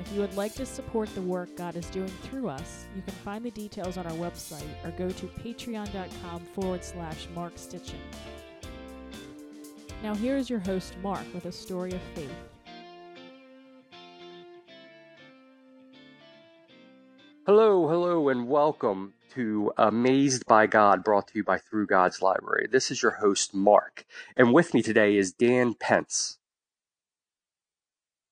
If you would like to support the work God is doing through us, you can find the details on our website or go to patreon.com forward slash Mark Stitchin. Now, here is your host, Mark, with a story of faith. Hello, hello, and welcome to Amazed by God, brought to you by Through God's Library. This is your host, Mark, and with me today is Dan Pence.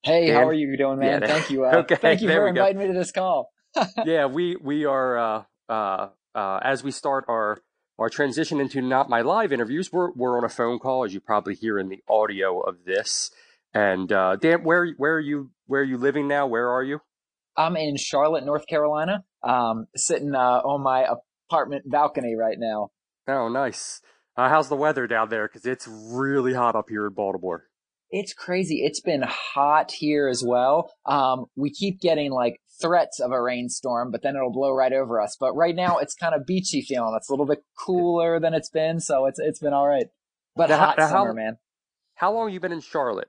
Hey, Dan? how are you doing, man? Yeah, thank you. Uh, okay, thank you there for inviting me to this call. yeah, we we are uh, uh, uh, as we start our our transition into not my live interviews. We're we're on a phone call, as you probably hear in the audio of this. And uh, Dan, where where are you where are you living now? Where are you? I'm in Charlotte, North Carolina, um, sitting uh, on my apartment balcony right now. Oh, nice. Uh, how's the weather down there? Because it's really hot up here in Baltimore. It's crazy. It's been hot here as well. Um, we keep getting like threats of a rainstorm, but then it'll blow right over us. But right now, it's kind of beachy feeling. It's a little bit cooler than it's been, so it's it's been all right. But Now, hot now, how- summer, man. How long have you been in Charlotte?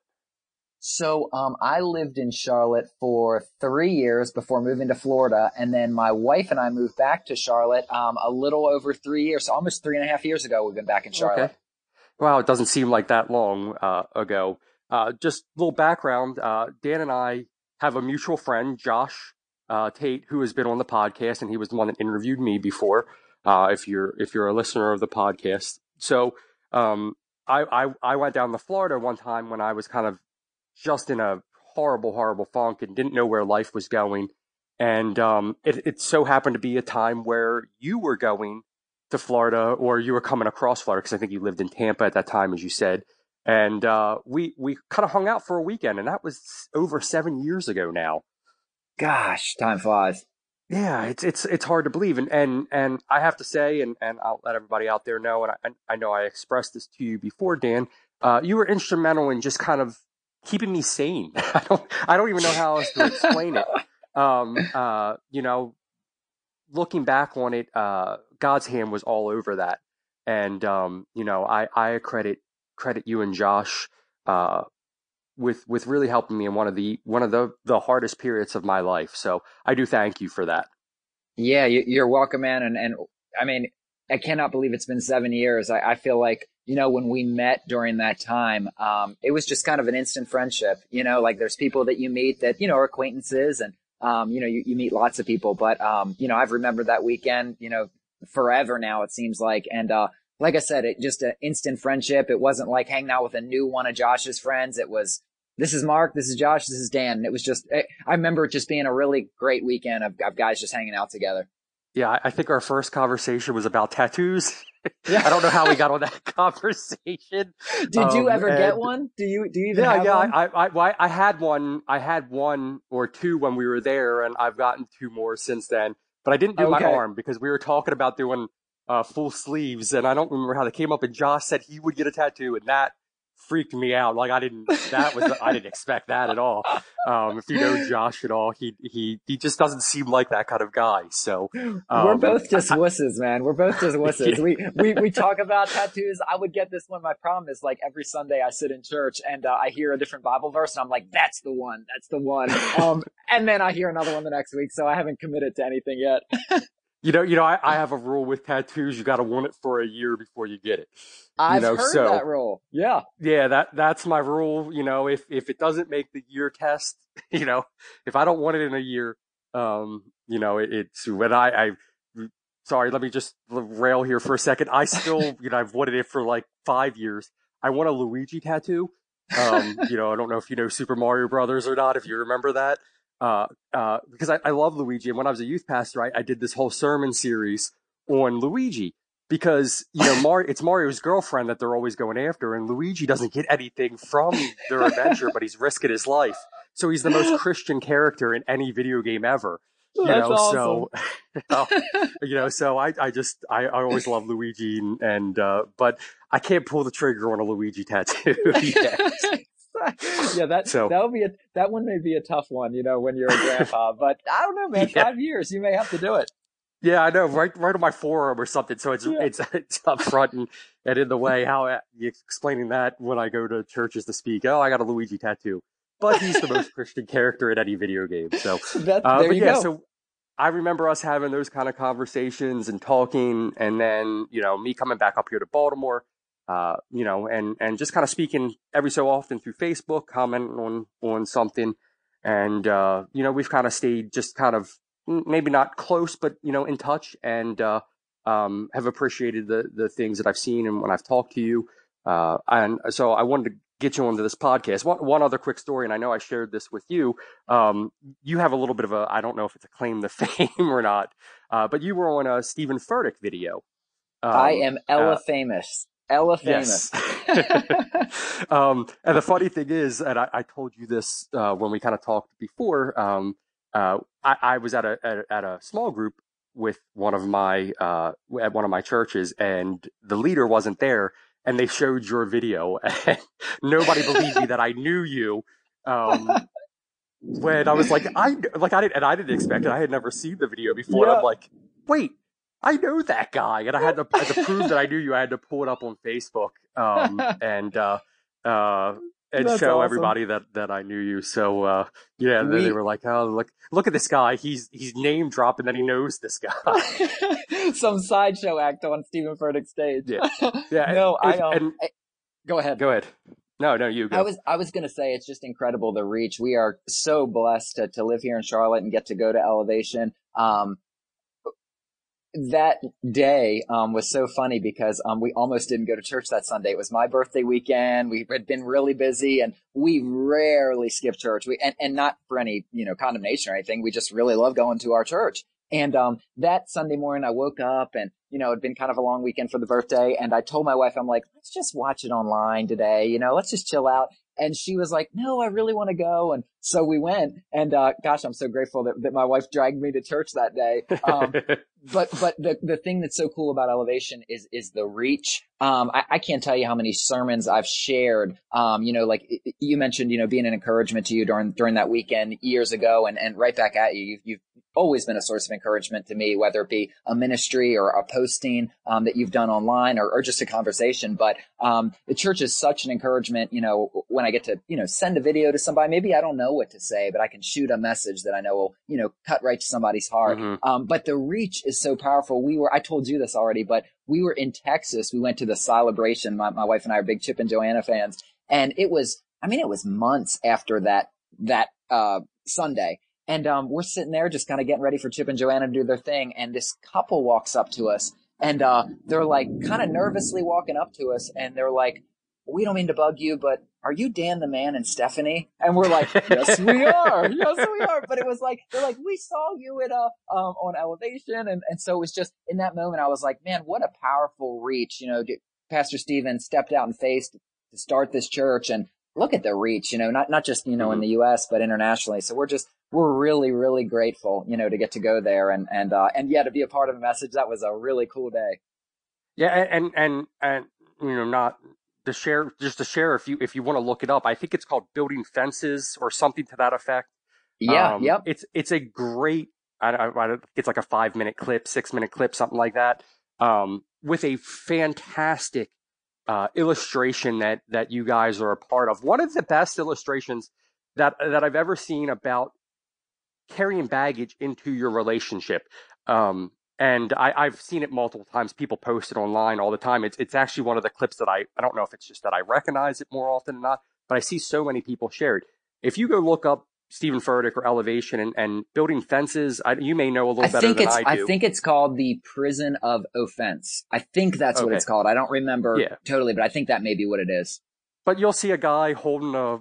So, um, I lived in Charlotte for three years before moving to Florida, and then my wife and I moved back to Charlotte um, a little over three years, so almost three and a half years ago. We've been back in Charlotte. Okay. Wow, it doesn't seem like that long uh, ago. Uh, just a little background. Uh, Dan and I have a mutual friend, Josh uh, Tate, who has been on the podcast, and he was the one that interviewed me before. Uh, if you're if you're a listener of the podcast, so um, I, I I went down to Florida one time when I was kind of just in a horrible horrible funk and didn't know where life was going, and um, it it so happened to be a time where you were going to Florida or you were coming across Florida because I think you lived in Tampa at that time, as you said. And uh, we we kind of hung out for a weekend, and that was over seven years ago now. Gosh, time flies. Yeah, it's it's it's hard to believe, and and and I have to say, and and I'll let everybody out there know, and I I know I expressed this to you before, Dan. Uh, you were instrumental in just kind of keeping me sane. I don't I don't even know how else to explain it. Um, uh, you know, looking back on it, uh, God's hand was all over that, and um, you know, I I credit credit you and Josh uh, with with really helping me in one of the one of the the hardest periods of my life. So I do thank you for that. Yeah, you, you're welcome, man. And and I mean, I cannot believe it's been seven years. I, I feel like you know when we met during that time, um, it was just kind of an instant friendship. You know, like there's people that you meet that you know are acquaintances, and um, you know you, you meet lots of people. But um, you know, I've remembered that weekend. You know, forever now it seems like, and uh, like I said, it just an instant friendship. It wasn't like hanging out with a new one of Josh's friends. It was. This is Mark. This is Josh. This is Dan. And it was just, I I remember it just being a really great weekend of, of guys just hanging out together. Yeah, I- think our first conversation was about tattoos. Yeah. I don't know how we got on that conversation. Did you Um, ever get one? Do you do you even Yeah, yeah. I, I, I, I had one. I had one or two when we were there, and I've gotten two more since then. But I didn't do my arm because we were talking about doing uh, full sleeves, and I don't remember how they came up. And Josh said he would get a tattoo, and that freaked me out. Like I didn't. That was. I didn't expect that at all. Um, if you know Josh at all, he he he just doesn't seem like that kind of guy. So We're um, both just wusses, man. We're both just wusses. Yeah. We, we we talk about tattoos. I would get this one. My problem is like every Sunday I sit in church and uh, I hear a different Bible verse and I'm like, that's the one. That's the one. Um, and then I hear another one the next week. So I haven't committed to anything yet. You know, you know, I, I have a rule with tattoos. You got to want it for a year before you get it. I've know, heard so- that rule. Yeah. Yeah, that that's my rule. You know, if if it doesn't make the year test, you know, if I don't want it in a year, um, you know, it, it's when I I. Sorry, let me just rail here for a second. I still, you know, I've wanted it for like five years. I want a Luigi tattoo. Um, you know, I don't know if you know Super Mario Brothers or not. If you remember that, uh, uh, because I, I love Luigi. And when I was a youth pastor, I, I did this whole sermon series on Luigi because, you know, Mario, it's Mario's girlfriend that they're always going after. And Luigi doesn't get anything from their adventure, but he's risking his life. So he's the most Christian character in any video game ever. you know, awesome. so you know, so I, I just I, I always love Luigi and, and uh, but I can't pull the trigger on a Luigi tattoo yet. yeah, that so, that would be a that one may be a tough one, you know, when you're a grandpa. but I don't know, man. Yeah. Five years, you may have to do it. Yeah, I know, right, right on my forearm or something. So it's yeah. it's it's up front and, and in the way. How explaining that when I go to churches to speak? Oh, I got a Luigi tattoo, but he's the most Christian character in any video game. So that, uh, there you yeah, go. so I remember us having those kind of conversations and talking, and then you know me coming back up here to Baltimore, uh, you know, and and just kind of speaking every so often through Facebook, commenting on on something, and uh, you know we've kind of stayed just kind of maybe not close, but you know, in touch, and uh, um, have appreciated the the things that I've seen and when I've talked to you. Uh, and so I wanted to get you onto this podcast. One one other quick story, and I know I shared this with you. Um, you have a little bit of a I don't know if it's a claim to fame or not, uh, but you were on a Steven Furtick video. Um, I am Ella famous. Ella famous. Yes. um, and the funny thing is, and I, I told you this uh, when we kind of talked before. Um, uh, I, I, was at a, at, at a small group with one of my uh, at one of my churches, and the leader wasn't there, and they showed your video, and nobody believed me that I knew you. Um, when I was like, I like I didn't, and I didn't expect it. I had never seen the video before. Yeah. I'm like, wait, I know that guy, and I had to, to prove that I knew you. I had to pull it up on Facebook, um, and uh, uh, and That's show awesome. everybody that that I knew you. So uh, yeah, we, they were like, "Oh, look, look at this guy. He's he's name dropping that he knows this guy." Some sideshow act on Steven Furtick's stage. Yeah, yeah. no, I, um, and, I, go ahead. Go ahead. No, no, you go. I was I was gonna say it's just incredible the reach. We are so blessed to, to live here in Charlotte and get to go to Elevation. Um, that day um, was so funny because um, we almost didn't go to church that Sunday. It was my birthday weekend. We had been really busy, and we rarely skip church. We and, and not for any you know condemnation or anything. We just really love going to our church. And um, that Sunday morning, I woke up and you know it'd been kind of a long weekend for the birthday, and I told my wife, I'm like, let's just watch it online today. You know, let's just chill out. And she was like, no, I really want to go. And so we went and, uh, gosh, I'm so grateful that, that my wife dragged me to church that day. Um, but, but the, the thing that's so cool about elevation is, is the reach. Um, I, I, can't tell you how many sermons I've shared. Um, you know, like you mentioned, you know, being an encouragement to you during, during that weekend years ago and, and right back at you. You've, you've always been a source of encouragement to me, whether it be a ministry or a posting um, that you've done online or, or just a conversation. But um, the church is such an encouragement. You know, when I get to you know send a video to somebody, maybe I don't know what to say, but I can shoot a message that I know will you know cut right to somebody's heart. Mm-hmm. Um, but the reach is so powerful. We were I told you this already, but we were in Texas. We went to the celebration. My, my wife and I are big Chip and Joanna fans, and it was I mean it was months after that that uh, Sunday and um, we're sitting there just kind of getting ready for Chip and Joanna to do their thing. And this couple walks up to us and uh, they're like kind of nervously walking up to us. And they're like, we don't mean to bug you, but are you Dan the man and Stephanie? And we're like, yes, we are. Yes, we are. But it was like, they're like, we saw you at, uh, um, on elevation. And, and so it was just in that moment, I was like, man, what a powerful reach. You know, Pastor Steven stepped out and faced to start this church and look at the reach, you know, not, not just, you know, mm-hmm. in the U.S., but internationally. So we're just, we're really, really grateful, you know, to get to go there and, and, uh, and yeah, to be a part of a message. That was a really cool day. Yeah. And, and, and, you know, not to share, just to share, if you, if you want to look it up, I think it's called building fences or something to that effect. Yeah. Um, yep. It's, it's a great, I, I, I, it's like a five minute clip, six minute clip, something like that. Um, with a fantastic, uh, illustration that, that you guys are a part of. One of the best illustrations that, that I've ever seen about carrying baggage into your relationship. Um, and I, have seen it multiple times. People post it online all the time. It's it's actually one of the clips that I I don't know if it's just that I recognize it more often than not, but I see so many people share it. If you go look up Steven Furtick or Elevation and, and building fences, I, you may know a little I better than I do. I think it's called the Prison of Offense. I think that's okay. what it's called. I don't remember yeah. totally, but I think that may be what it is. But you'll see a guy holding a,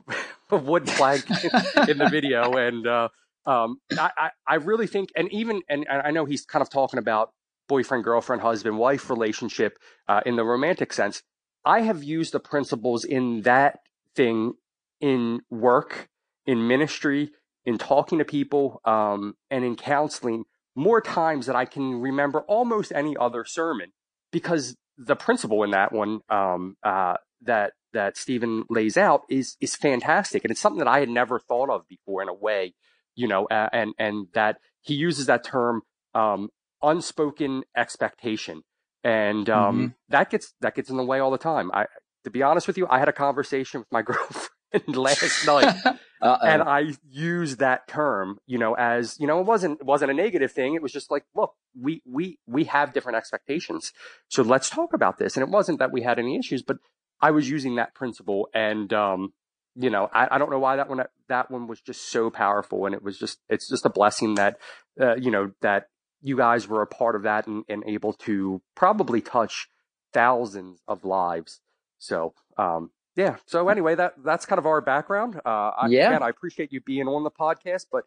a wood plank in the video, and uh, um, I, I, really think, and even, and, and I know he's kind of talking about boyfriend, girlfriend, husband, wife relationship uh, in the romantic sense. I have used the principles in that thing in work, in ministry, in talking to people um, and in counseling more times than I can remember almost any other sermon because the principle in that one um, uh, that that Steven lays out is is fantastic and it's something that I had never thought of before in a way, you know, uh, and and that he uses that term um, unspoken expectation and um, mm-hmm. that gets that gets in the way all the time. I to be honest with you, I had a conversation with my girlfriend last night and I used that term, you know, as, you know, it wasn't, it wasn't a negative thing. It was just like, look, we, we, we have different expectations. So let's talk about this. And it wasn't that we had any issues, but I was using that principle and, um, you know, I, I don't know why that one, that one was just so powerful. And it was just, it's just a blessing that, uh, you know, that you guys were a part of that and, and able to probably touch thousands of lives. So, um, yeah. So anyway, that that's kind of our background. Uh, I, yeah. Again, I appreciate you being on the podcast, but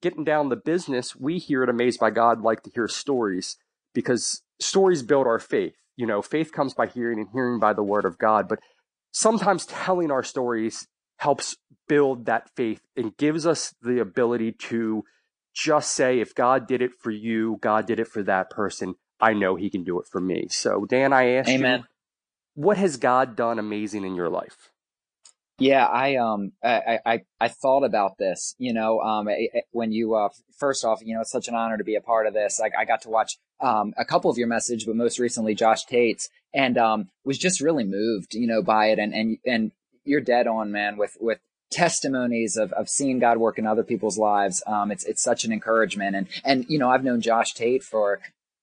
getting down the business, we here at Amazed by God like to hear stories because stories build our faith. You know, faith comes by hearing and hearing by the word of God, but sometimes telling our stories helps build that faith and gives us the ability to just say, if God did it for you, God did it for that person. I know he can do it for me. So Dan, I asked Amen. you, what has God done amazing in your life? Yeah, I um I I, I thought about this. You know, um when you uh first off, you know, it's such an honor to be a part of this. I, I got to watch um a couple of your message, but most recently Josh Tate's, and um was just really moved, you know, by it. And and and you're dead on, man, with with testimonies of, of seeing God work in other people's lives. Um, it's, it's such an encouragement. And, and, you know, I've known Josh Tate for,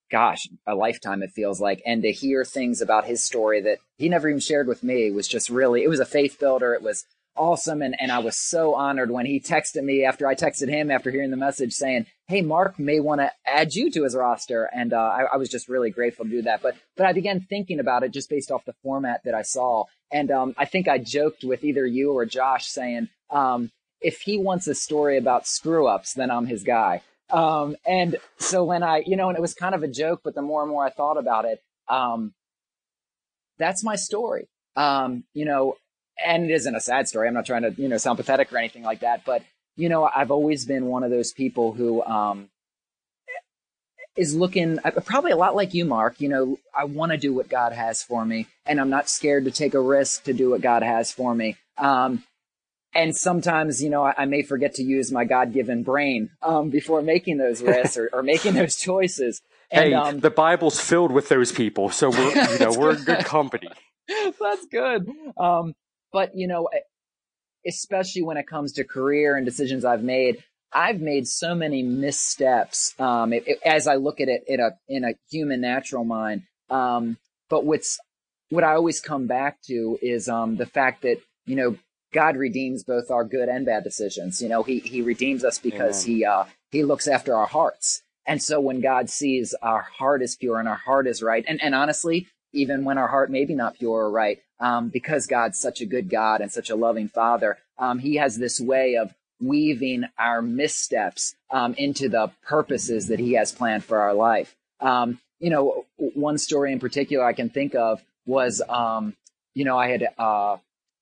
gosh, a lifetime, it feels like. And to hear things about his story that he never even shared with me was just really, it was a faith builder. It was awesome. And, and I was so honored when he texted me after I texted him after hearing the message saying, Hey, Mark may want to add you to his roster. And, uh, I, I, was just really grateful to do that. But, but I began thinking about it just based off the format that I saw. And, um, I think I joked with either you or Josh saying, um, if he wants a story about screw ups, then I'm his guy. Um, and so when I, you know, and it was kind of a joke, but the more and more I thought about it, um, that's my story. Um, you know, and it isn't a sad story. I'm not trying to, you know, sound pathetic or anything like that, but you know, I've always been one of those people who, um, is looking uh, probably a lot like you, Mark. You know, I want to do what God has for me, and I'm not scared to take a risk to do what God has for me. Um, and sometimes, you know, I, I, may forget to use my God-given brain um, before making those risks or, or making those choices. And, hey, um, the Bible's filled with those people, so we're you know we're good company. That's good. Um, but you know, especially when it comes to career and decisions I've made, I've made so many missteps. Um, it, it, as I look at it in a in a human natural mind. Um, but what's what I always come back to is um, the fact that you know God redeems both our good and bad decisions. You know, He He redeems us because Amen. He uh, He looks after our hearts. And so when God sees our heart is pure and our heart is right, and, and honestly, even when our heart maybe not pure or right, um, because God's such a good God and such a loving Father, um, He has this way of weaving our missteps um, into the purposes that He has planned for our life. Um, you know, one story in particular I can think of was, um, you know, I had uh,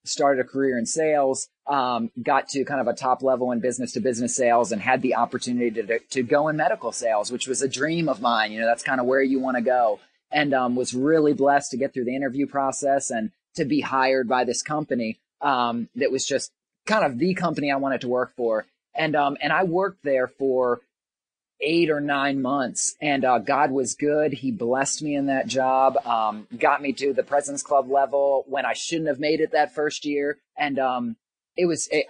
started a career in sales, um, got to kind of a top level in business to business sales and had the opportunity to, to go in medical sales, which was a dream of mine. You know, that's kind of where you want to go. And um, was really blessed to get through the interview process and to be hired by this company um, that was just kind of the company I wanted to work for. And um, and I worked there for eight or nine months, and uh, God was good. He blessed me in that job, um, got me to the President's Club level when I shouldn't have made it that first year, and um, it was. It,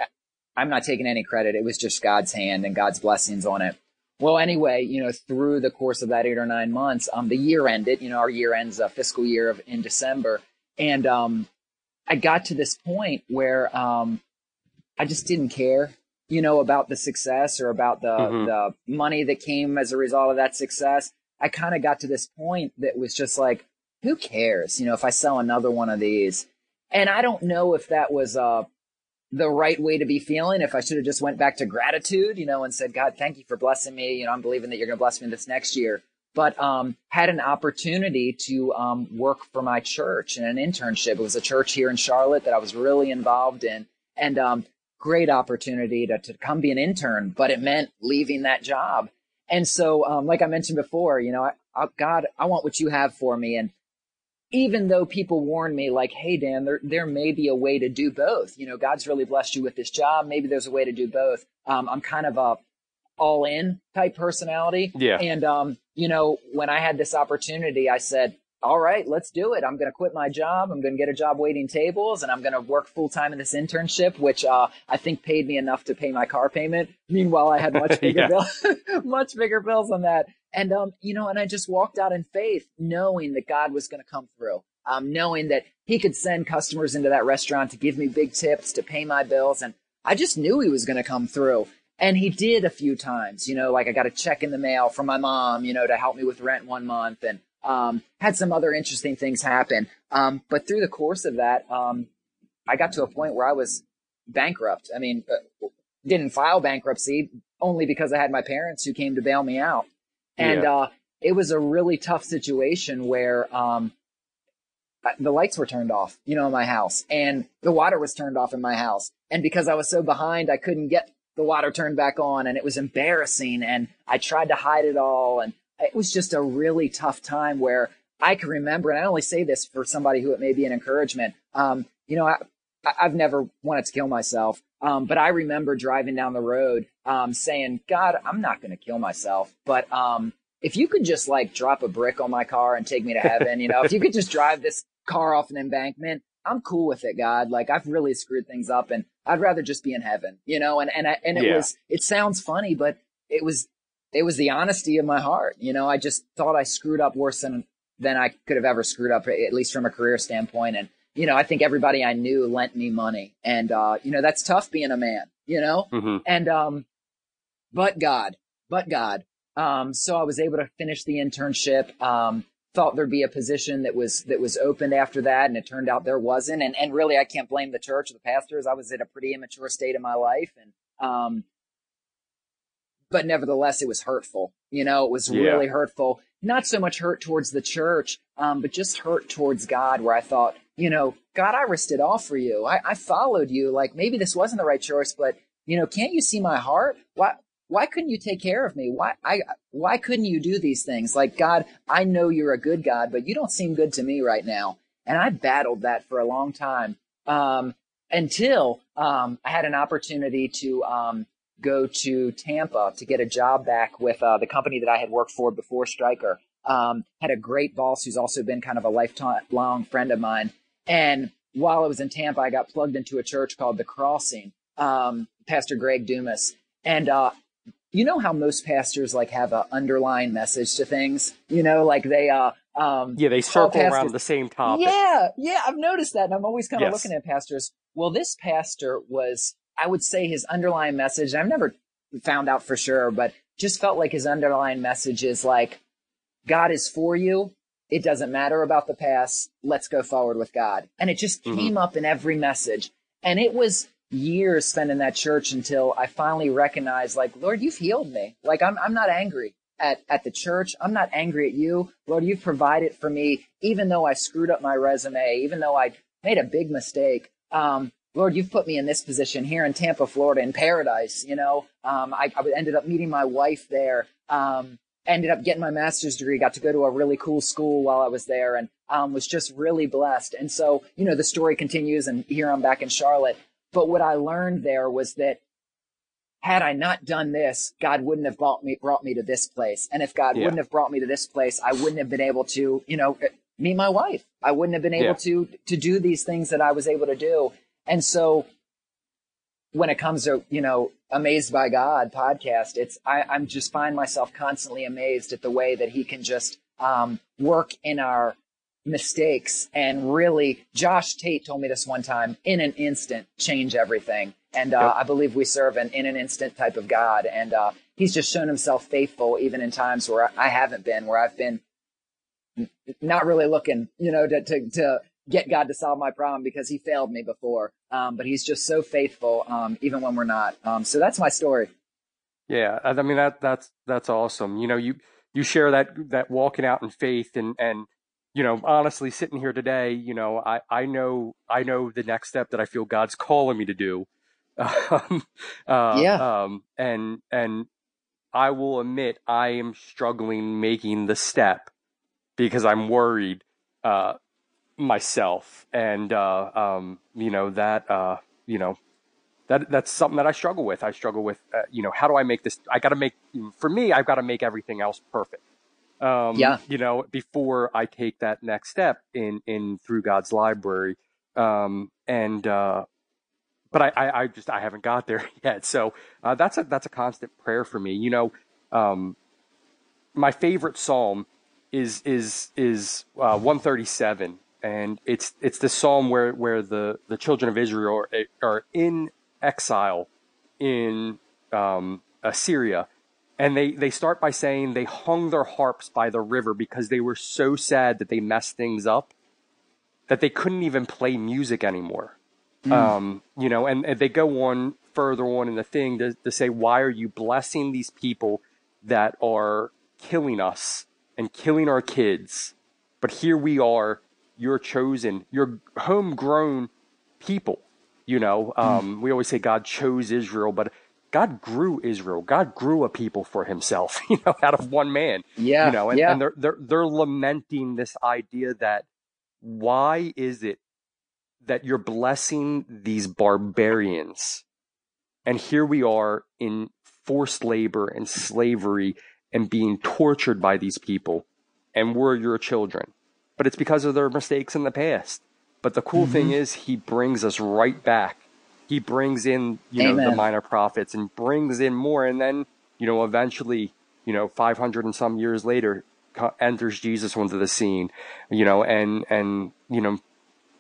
I'm not taking any credit. It was just God's hand and God's blessings on it. Well, anyway, you know, through the course of that eight or nine months, um, the year ended. You know, our year ends a fiscal year of, in December, and um, I got to this point where um, I just didn't care you know, about the success or about the, mm-hmm. the money that came as a result of that success, I kind of got to this point that was just like, who cares? You know, if I sell another one of these. And I don't know if that was, uh, the right way to be feeling. If I should have just went back to gratitude, you know, and said, God, thank you for blessing me. You know, I'm believing that you're going to bless me this next year. But um, had an opportunity to um, work for my church in an internship. It was a church here in Charlotte that I was really involved in, and um, great opportunity to, to come be an intern, but it meant leaving that job. And so, um, like I mentioned before, you know, I, I, God, I want what you have for me. And even though people warn me like, Hey, Dan, there, there may be a way to do both. You know, God's really blessed you with this job. Maybe there's a way to do both. Um, I'm kind of a all in type personality. Yeah. And, um, you know, when I had this opportunity, I said, all right, let's do it. I'm going to quit my job. I'm going to get a job waiting tables and I'm going to work full time in this internship, which, uh, I think paid me enough to pay my car payment. Meanwhile, I had much bigger bills, much bigger bills on that. And, um, you know, and I just walked out in faith knowing that God was going to come through, um, knowing that he could send customers into that restaurant to give me big tips, to pay my bills. And I just knew he was going to come through. And he did a few times, you know, like I got a check in the mail from my mom, you know, to help me with rent one month and, um, had some other interesting things happen. Um, but through the course of that, um, I got to a point where I was bankrupt. I mean, uh, didn't file bankruptcy only because I had my parents who came to bail me out. And, yeah. uh, it was a really tough situation where, um, the lights were turned off, you know, in my house and the water was turned off in my house. And because I was so behind, I couldn't get the water turned back on and it was embarrassing. And I tried to hide it all. And it was just a really tough time where I can remember, and I only say this for somebody who it may be an encouragement. Um, you know, I, I've never wanted to kill myself. Um, but I remember driving down the road, um, saying, God, I'm not going to kill myself. But, um, if you could just like drop a brick on my car and take me to heaven, you know, if you could just drive this car off an embankment, I'm cool with it, God. Like I've really screwed things up and I'd rather just be in heaven, you know, and, and, I, and it yeah. was, it sounds funny, but it was it was the honesty of my heart. You know, I just thought I screwed up worse than than I could have ever screwed up, at least from a career standpoint. And you know, I think everybody I knew lent me money, and uh, you know, that's tough being a man. You know, mm-hmm. and um, but God, but God. Um, so I was able to finish the internship. Um, thought there'd be a position that was that was opened after that, and it turned out there wasn't. And and really, I can't blame the church or the pastors. I was at a pretty immature state of my life, and um, but nevertheless, it was hurtful. You know, it was yeah. really hurtful. Not so much hurt towards the church, um, but just hurt towards God, where I thought, you know, God, I risked it all for you. I, I followed you. Like maybe this wasn't the right choice, but you know, can't you see my heart? Why? Why couldn't you take care of me? Why I why couldn't you do these things? Like God, I know you're a good God, but you don't seem good to me right now. And I battled that for a long time um, until um, I had an opportunity to um, go to Tampa to get a job back with uh, the company that I had worked for before Stryker. Um, had a great boss who's also been kind of a lifelong friend of mine. And while I was in Tampa, I got plugged into a church called The Crossing, um, Pastor Greg Dumas. And uh, you know how most pastors like have an underlying message to things? You know, like they uh um Yeah, they circle around the same topic. Yeah, yeah, I've noticed that and I'm always kind of yes. looking at pastors. Well, this pastor was I would say his underlying message, I've never found out for sure, but just felt like his underlying message is like, God is for you. It doesn't matter about the past. Let's go forward with God. And it just mm-hmm. came up in every message. And it was years spent in that church until I finally recognized, like, Lord, you've healed me. Like, I'm, I'm not angry at, at the church. I'm not angry at you. Lord, you've provided for me, even though I screwed up my resume, even though I made a big mistake. Um, Lord, you've put me in this position here in Tampa, Florida, in paradise. You know, um, I, I, ended up meeting my wife there. Um, ended up getting my master's degree. Got to go to a really cool school while I was there, and um, was just really blessed. And so, you know, the story continues, and here I'm back in Charlotte. But what I learned there was that had I not done this, God wouldn't have brought me brought me to this place. And if God yeah. wouldn't have brought me to this place, I wouldn't have been able to, you know, meet my wife. I wouldn't have been able yeah. to to do these things that I was able to do. And so when it comes to, you know, Amazed by God podcast, it's, I, I'm just find myself constantly amazed at the way that he can just, um, work in our mistakes and really, Josh Tate told me this one time, in an instant, change everything. And, uh, yep. I believe we serve an in an instant type of God. And, uh, he's just shown himself faithful even in times where I haven't been, where I've been not really looking, you know, to, to, to get God to solve my problem because he failed me before. Um, but he's just so faithful, um, even when we're not. Um, so that's my story. Yeah. I mean, that, that's, that's awesome. You know, you, you share that, that walking out in faith and, and, you know, honestly sitting here today, you know, I, I know, I know the next step that I feel God's calling me to do. Um, uh, Yeah. Um, and and I will admit I am struggling making the step because I'm worried uh, myself, and uh, um, you know that uh, you know that that's something that I struggle with. I struggle with uh, you know how do I make this? I got to make for me. I've got to make everything else perfect. Um, Yeah. You know, before I take that next step in in through God's library, um, and uh, but I, I, I just I haven't got there yet. So uh, that's a that's a constant prayer for me. You know, um, my favorite psalm is is is uh, 137, and it's it's the psalm where where the the children of Israel are, are in exile in um, Assyria. And they, they start by saying they hung their harps by the river because they were so sad that they messed things up that they couldn't even play music anymore. Um, you know, and, and they go on further on in the thing to, to say, why are you blessing these people that are killing us and killing our kids? But here we are, you're chosen, you're homegrown people. You know, um, we always say God chose Israel, but God grew Israel. God grew a people for himself, you know, out of one man. Yeah. You know, and, yeah. and they're they're they're lamenting this idea that why is it that you're blessing these barbarians and here we are in forced labor and slavery and being tortured by these people and we're your children but it's because of their mistakes in the past. But the cool thing is he brings us right back. He brings in you know the minor prophets and brings in more and then you know eventually you know 500 and some years later enters jesus onto the scene you know and and you know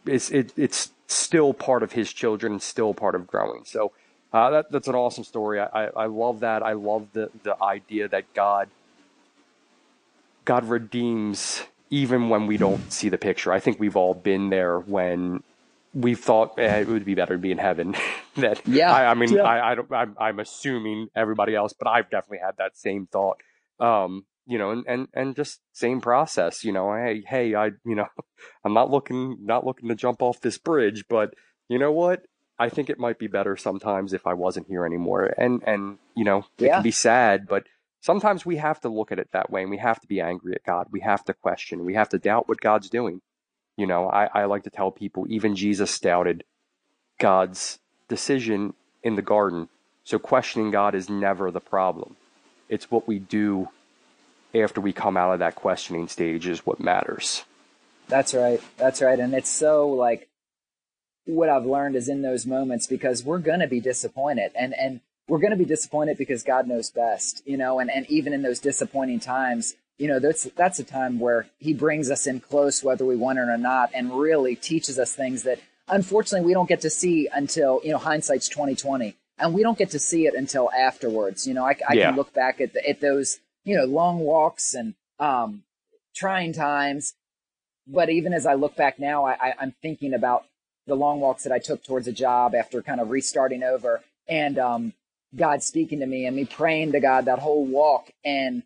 it's it, it's still part of his children and still part of growing. So uh, that, that's an awesome story. I, I, I love that. I love the the idea that god god redeems even when we don't see the picture i think we've all been there when we thought eh, it would be better to be in heaven that Yeah. I, I mean Yeah. I, I don't I'm, I'm assuming everybody else but I've definitely had that same thought um you know and, and and just same process you know hey hey I you know I'm not looking not looking to jump off this bridge but you know what I think it might be better sometimes if I wasn't here anymore and and you know it Yeah. can be sad but sometimes we have to look at it that way and we have to be angry at God we have to question we have to doubt what God's doing you know, I, I like to tell people even Jesus doubted God's decision in the garden. So questioning God is never the problem. It's what we do after we come out of that questioning stage is what matters. That's right. That's right. And it's so like what I've learned is in those moments because we're going to be disappointed and, and we're going to be disappointed because God knows best, you know, and, and even in those disappointing times, you know, that's, that's a time where he brings us in close, whether we want it or not, and really teaches us things that unfortunately we don't get to see until, you know, hindsight's 2020 and we don't get to see it until afterwards. You know, I, I Yeah. can look back at, the, at those, you know, long walks and, um, trying times but even as I look back now, I, I, I'm thinking about the long walks that I took towards a job after kind of restarting over, and um, God speaking to me and me praying to God that whole walk, and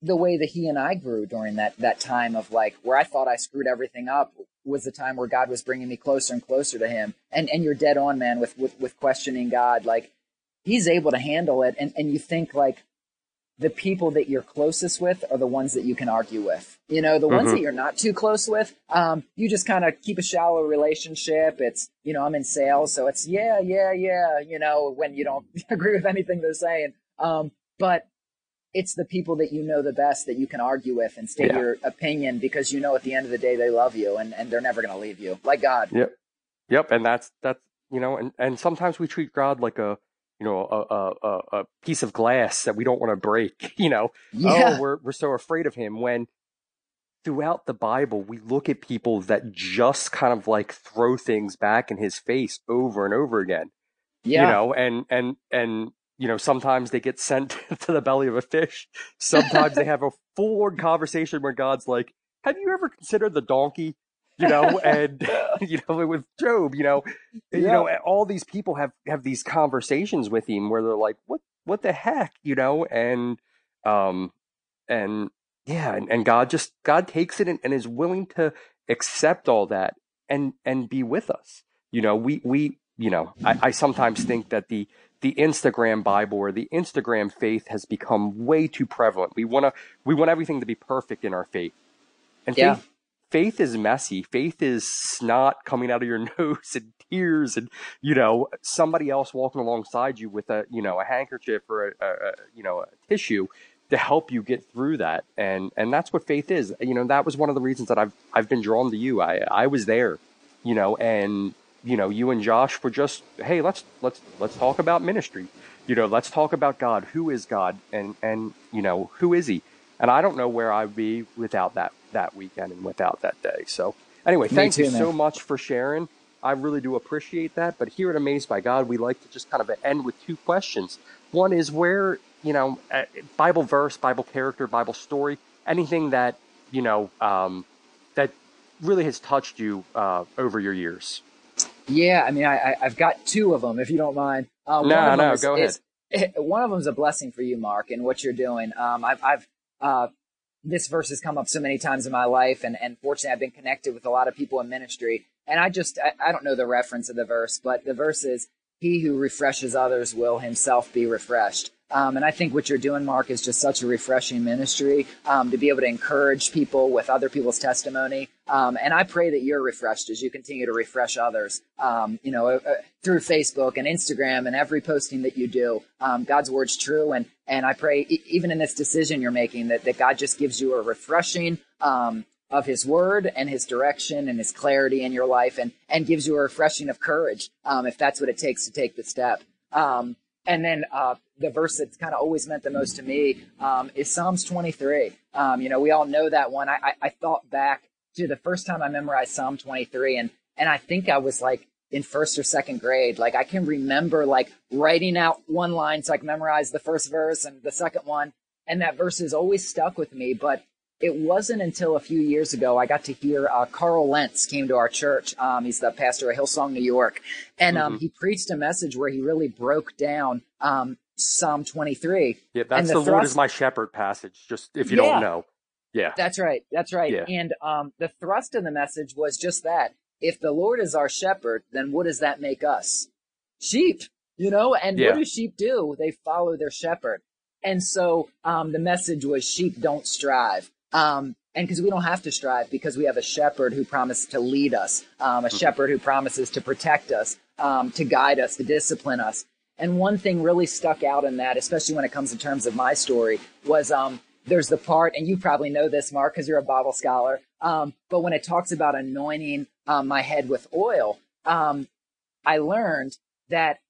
the way that He and I grew during that that time of like where I thought I screwed everything up was the time where God was bringing me closer and closer to Him. And and you're dead on, man, with with, with questioning God, like He's able to handle it, and and you think like the people that you're closest with are the ones that you can argue with. You know, the ones Mhm. that you're not too close with, um, you just kind of keep a shallow relationship. It's, you know, I'm in sales, so it's yeah, yeah, yeah, you know, when you don't agree with anything they're saying. Um, but it's the people that you know the best that you can argue with and state Yeah. your opinion because you know at the end of the day they love you and, and they're never going to leave you. Like God. Yep. Yep. And that's, that's, you know, and, and sometimes we treat God like a, you know, a, a, a, a piece of glass that we don't want to break, you know, oh, Yeah. oh, we're, we're so afraid of him when throughout the Bible, we look at people that just kind of like throw things back in his face over and over again, yeah. you know, and, and, and, you know, sometimes they get sent to the belly of a fish. Sometimes they have a full on conversation where God's like, have you ever considered the donkey? You know, and, you know, with Job, you know, you know, all these people have, have these conversations with him where they're like, what, what the heck, you know, and, um, and yeah, and, and God just, God takes it and, and is willing to accept all that and, and be with us. You know, we, we, you know, I, I sometimes think that the the Instagram Bible or the Instagram faith has become way too prevalent. We want to we want everything to be perfect in our faith. And Yeah. faith faith is messy. Faith is snot coming out of your nose and tears and you know somebody else walking alongside you with a you know a handkerchief or a, a, a you know a tissue to help you get through that. And and that's what faith is. You know, that was one of the reasons that I've I've been drawn to you. I I was there, you know, and you know, you and Josh were just, hey, let's let's let's talk about ministry. You know, let's talk about God. Who is God? And and you know, who is he? And I don't know where I'd be without that that weekend and without that day. So anyway, Me thank too, you so much for sharing. I really do appreciate that. But here at Amazed by God, we like to just kind of end with two questions. One is where, you know, uh, Bible verse, Bible character, Bible story, anything that, you know, um, that really has touched you uh, over your years. Yeah, I mean, I, I I've got two of them, if you don't mind. Uh, No, no, is, go is- one of them is a blessing for you, Mark, and what you're doing. Um, I've, I've, uh, this verse has come up so many times in my life, and, and fortunately, I've been connected with a lot of people in ministry. And I just, I, I don't know the reference of the verse, but the verse is, "He who refreshes others will himself be refreshed." Um, and I think what you're doing, Mark, is just such a refreshing ministry um, to be able to encourage people with other people's testimony. Um, and I pray that you're refreshed as you continue to refresh others, um, you know, uh, uh, through Facebook and Instagram and every posting that you do. Um, God's word's true. And, and I pray, even in this decision you're making, that, that God just gives you a refreshing um, of his word and his direction and his clarity in your life and, and gives you a refreshing of courage um, if that's what it takes to take the step. Um, and then uh, the verse that's kind of always meant the most to me um, is Psalms 23. Um, you know, we all know that one. I, I, I thought back to the first time I memorized Psalm 23, and and I think I was like in first or second grade. Like I can remember like writing out one line so I can memorize the first verse and the second one, and that verse has always stuck with me. But it wasn't until a few years ago I got to hear uh, Carl Lentz came to our church. Um, he's the pastor of Hillsong, New York, and um, he preached a message where he really broke down um, Psalm 23. Yeah, that's the, the Lord is my shepherd passage. Just if you Yeah. don't know, yeah, That's right. That's right. Yeah. And um, the thrust of the message was just that. If the Lord is our shepherd, then what does that make us? Sheep, you know? And Yeah. what do sheep do? They follow their shepherd. And so um, the message was sheep don't strive. Um, and because we don't have to strive because we have a shepherd who promised to lead us, um, a shepherd who promises to protect us, um, to guide us, to discipline us. And one thing really stuck out in that, especially when it comes in terms of my story, was um, there's the part, and you probably know this, Mark, because you're a Bible scholar. Um, but when it talks about anointing um, my head with oil, um, I learned that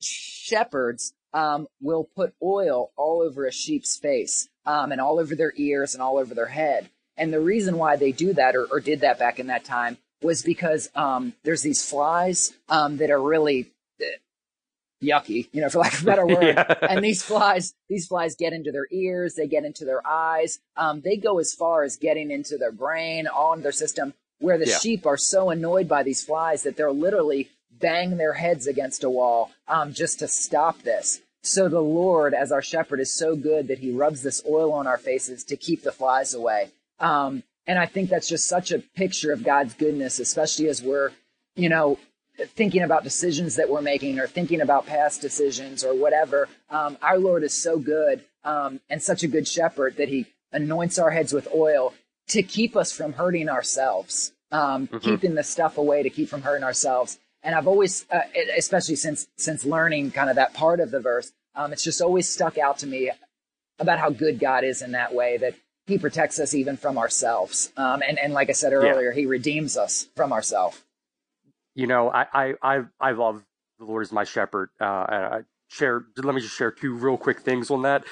shepherds um, will put oil all over a sheep's face um, and all over their ears and all over their head. And the reason why they do that or, or did that back in that time was because um, there's these flies that are really yucky, you know, for lack of a better word. Yeah. and these flies, these flies get into their ears, they get into their eyes, um, they go as far as getting into their brain, all in their system. Where the Yeah. sheep are so annoyed by these flies that they're literally bang their heads against a wall um, just to stop this. So the Lord, as our shepherd, is so good that He rubs this oil on our faces to keep the flies away. Um, and I think that's just such a picture of God's goodness, especially as we're, you know, thinking about decisions that we're making or thinking about past decisions or whatever. Um, our Lord is so good um, and such a good shepherd that He anoints our heads with oil to keep us from hurting ourselves, um, keeping the stuff away to keep from hurting ourselves. And I've always, uh, especially since since learning kind of that part of the verse, um, it's just always stuck out to me about how good God is in that way that He protects us even from ourselves. Um, and and like I said earlier, He redeems us from ourselves. You know, I I I, I love the Lord is my shepherd. Uh, I share. Let me just share two real quick things on that.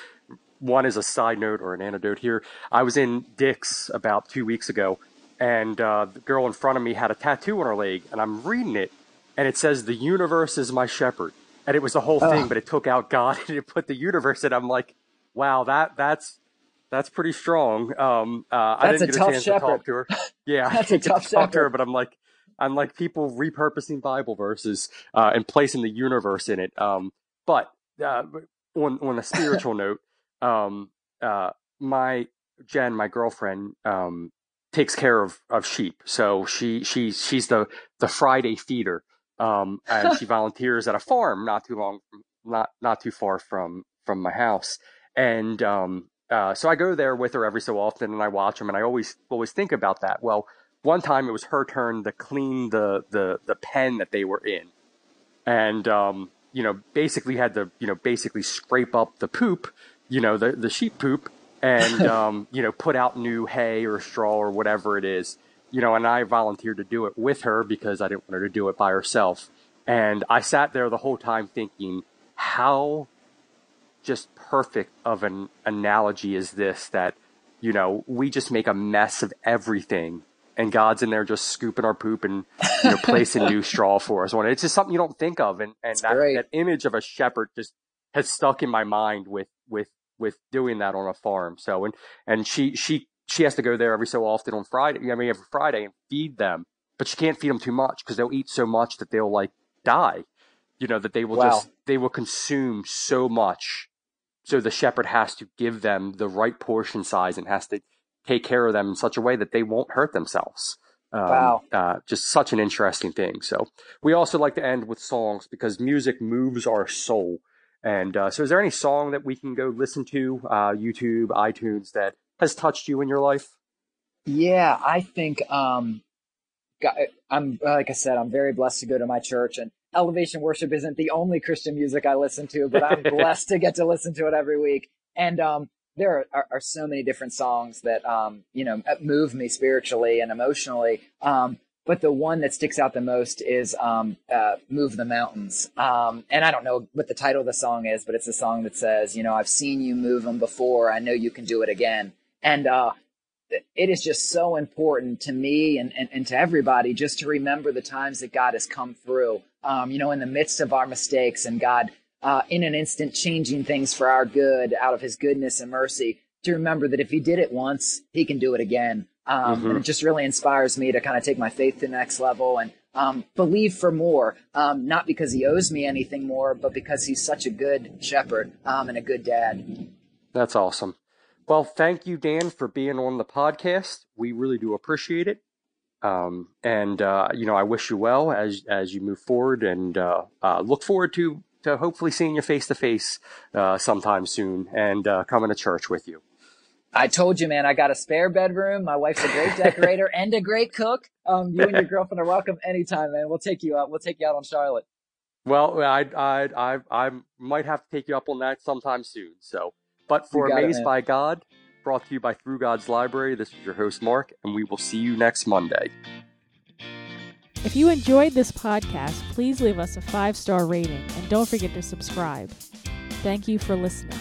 One is a side note or an anecdote here. I was in Dick's about two weeks ago, and uh, the girl in front of me had a tattoo on her leg, and I'm reading it, and it says, "The universe is my shepherd," and it was the whole thing, but it took out God and it put the universe, and I'm like, "Wow, that that's." That's pretty strong. Um, uh, I didn't a get a chance shepherd. to talk to her. Yeah, That's I a didn't get tough to talk to her, shepherd. but I'm like, I'm like people repurposing Bible verses uh, and placing the universe in it. Um, but uh, on on a spiritual note, um, uh, my Jen, my girlfriend, um, takes care of, of sheep. So she she she's the the Friday feeder Um, and she volunteers at a farm not too long, not not too far from from my house. And um, uh, so I go there with her every so often, and I watch them, and I always always think about that. Well, one time it was her turn to clean the the the pen that they were in, and um, you know basically had to you know basically scrape up the poop, you know the the sheep poop, and um, you know put out new hay or straw or whatever it is, you know. And I volunteered to do it with her because I didn't want her to do it by herself. And I sat there the whole time thinking, how just perfect of an analogy is this that, you know, we just make a mess of everything and God's in there just scooping our poop and you know, placing new straw for us. It's just something you don't think of. And, and that, that, image of a shepherd just has stuck in my mind with, with, with doing that on a farm. So, and, and she, she, she has to go there every so often on Friday. I mean, every Friday and feed them, but she can't feed them too much because they'll eat so much that they'll like die. You know, that they will wow. just, they will consume so much so the shepherd has to give them the right portion size and has to take care of them in such a way that they won't hurt themselves. Um, wow. Uh, just such an interesting thing. So we also like to end with songs because music moves our soul. And uh, so is there any song that we can go listen to, uh, YouTube, iTunes, that has touched you in your life? Yeah, I think um, I'm like I said, I'm very blessed to go to my church, and Elevation Worship isn't the only Christian music I listen to, but I'm blessed to get to listen to it every week. And um, there are, are, so many different songs that um, you know move me spiritually and emotionally. Um, but the one that sticks out the most is um, uh, "Move the Mountains." Um, and I don't know what the title of the song is, but it's a song that says, "You know, I've seen you move them before. I know you can do it again." And uh, it is just so important to me and, and, and, to everybody just to remember the times that God has come through, um, you know, in the midst of our mistakes and God uh, in an instant changing things for our good out of his goodness and mercy. To remember that if he did it once, he can do it again. Um, mm-hmm. And it just really inspires me to kind of take my faith to the next level and um, believe for more, um, not because he owes me anything more, but because he's such a good shepherd um, and a good dad. That's awesome. Well, thank you, Dan, for being on the podcast. We really do appreciate it. Um, and uh, you know, I wish you well as as you move forward, and uh, uh, look forward to to hopefully seeing you face to face sometime soon, and uh, coming to church with you. I told you, man, I got a spare bedroom. My wife's a great decorator and a great cook. Um, you and your girlfriend are welcome anytime, man. We'll take you out. We'll take you out on Charlotte. Well, I I I I might have to take you up on that sometime soon. So. But for Amazed it, by God, brought to you by Through God's Library, this is your host, Mark, and we will see you next Monday. If you enjoyed this podcast, please leave us a five star rating and don't forget to subscribe. Thank you for listening.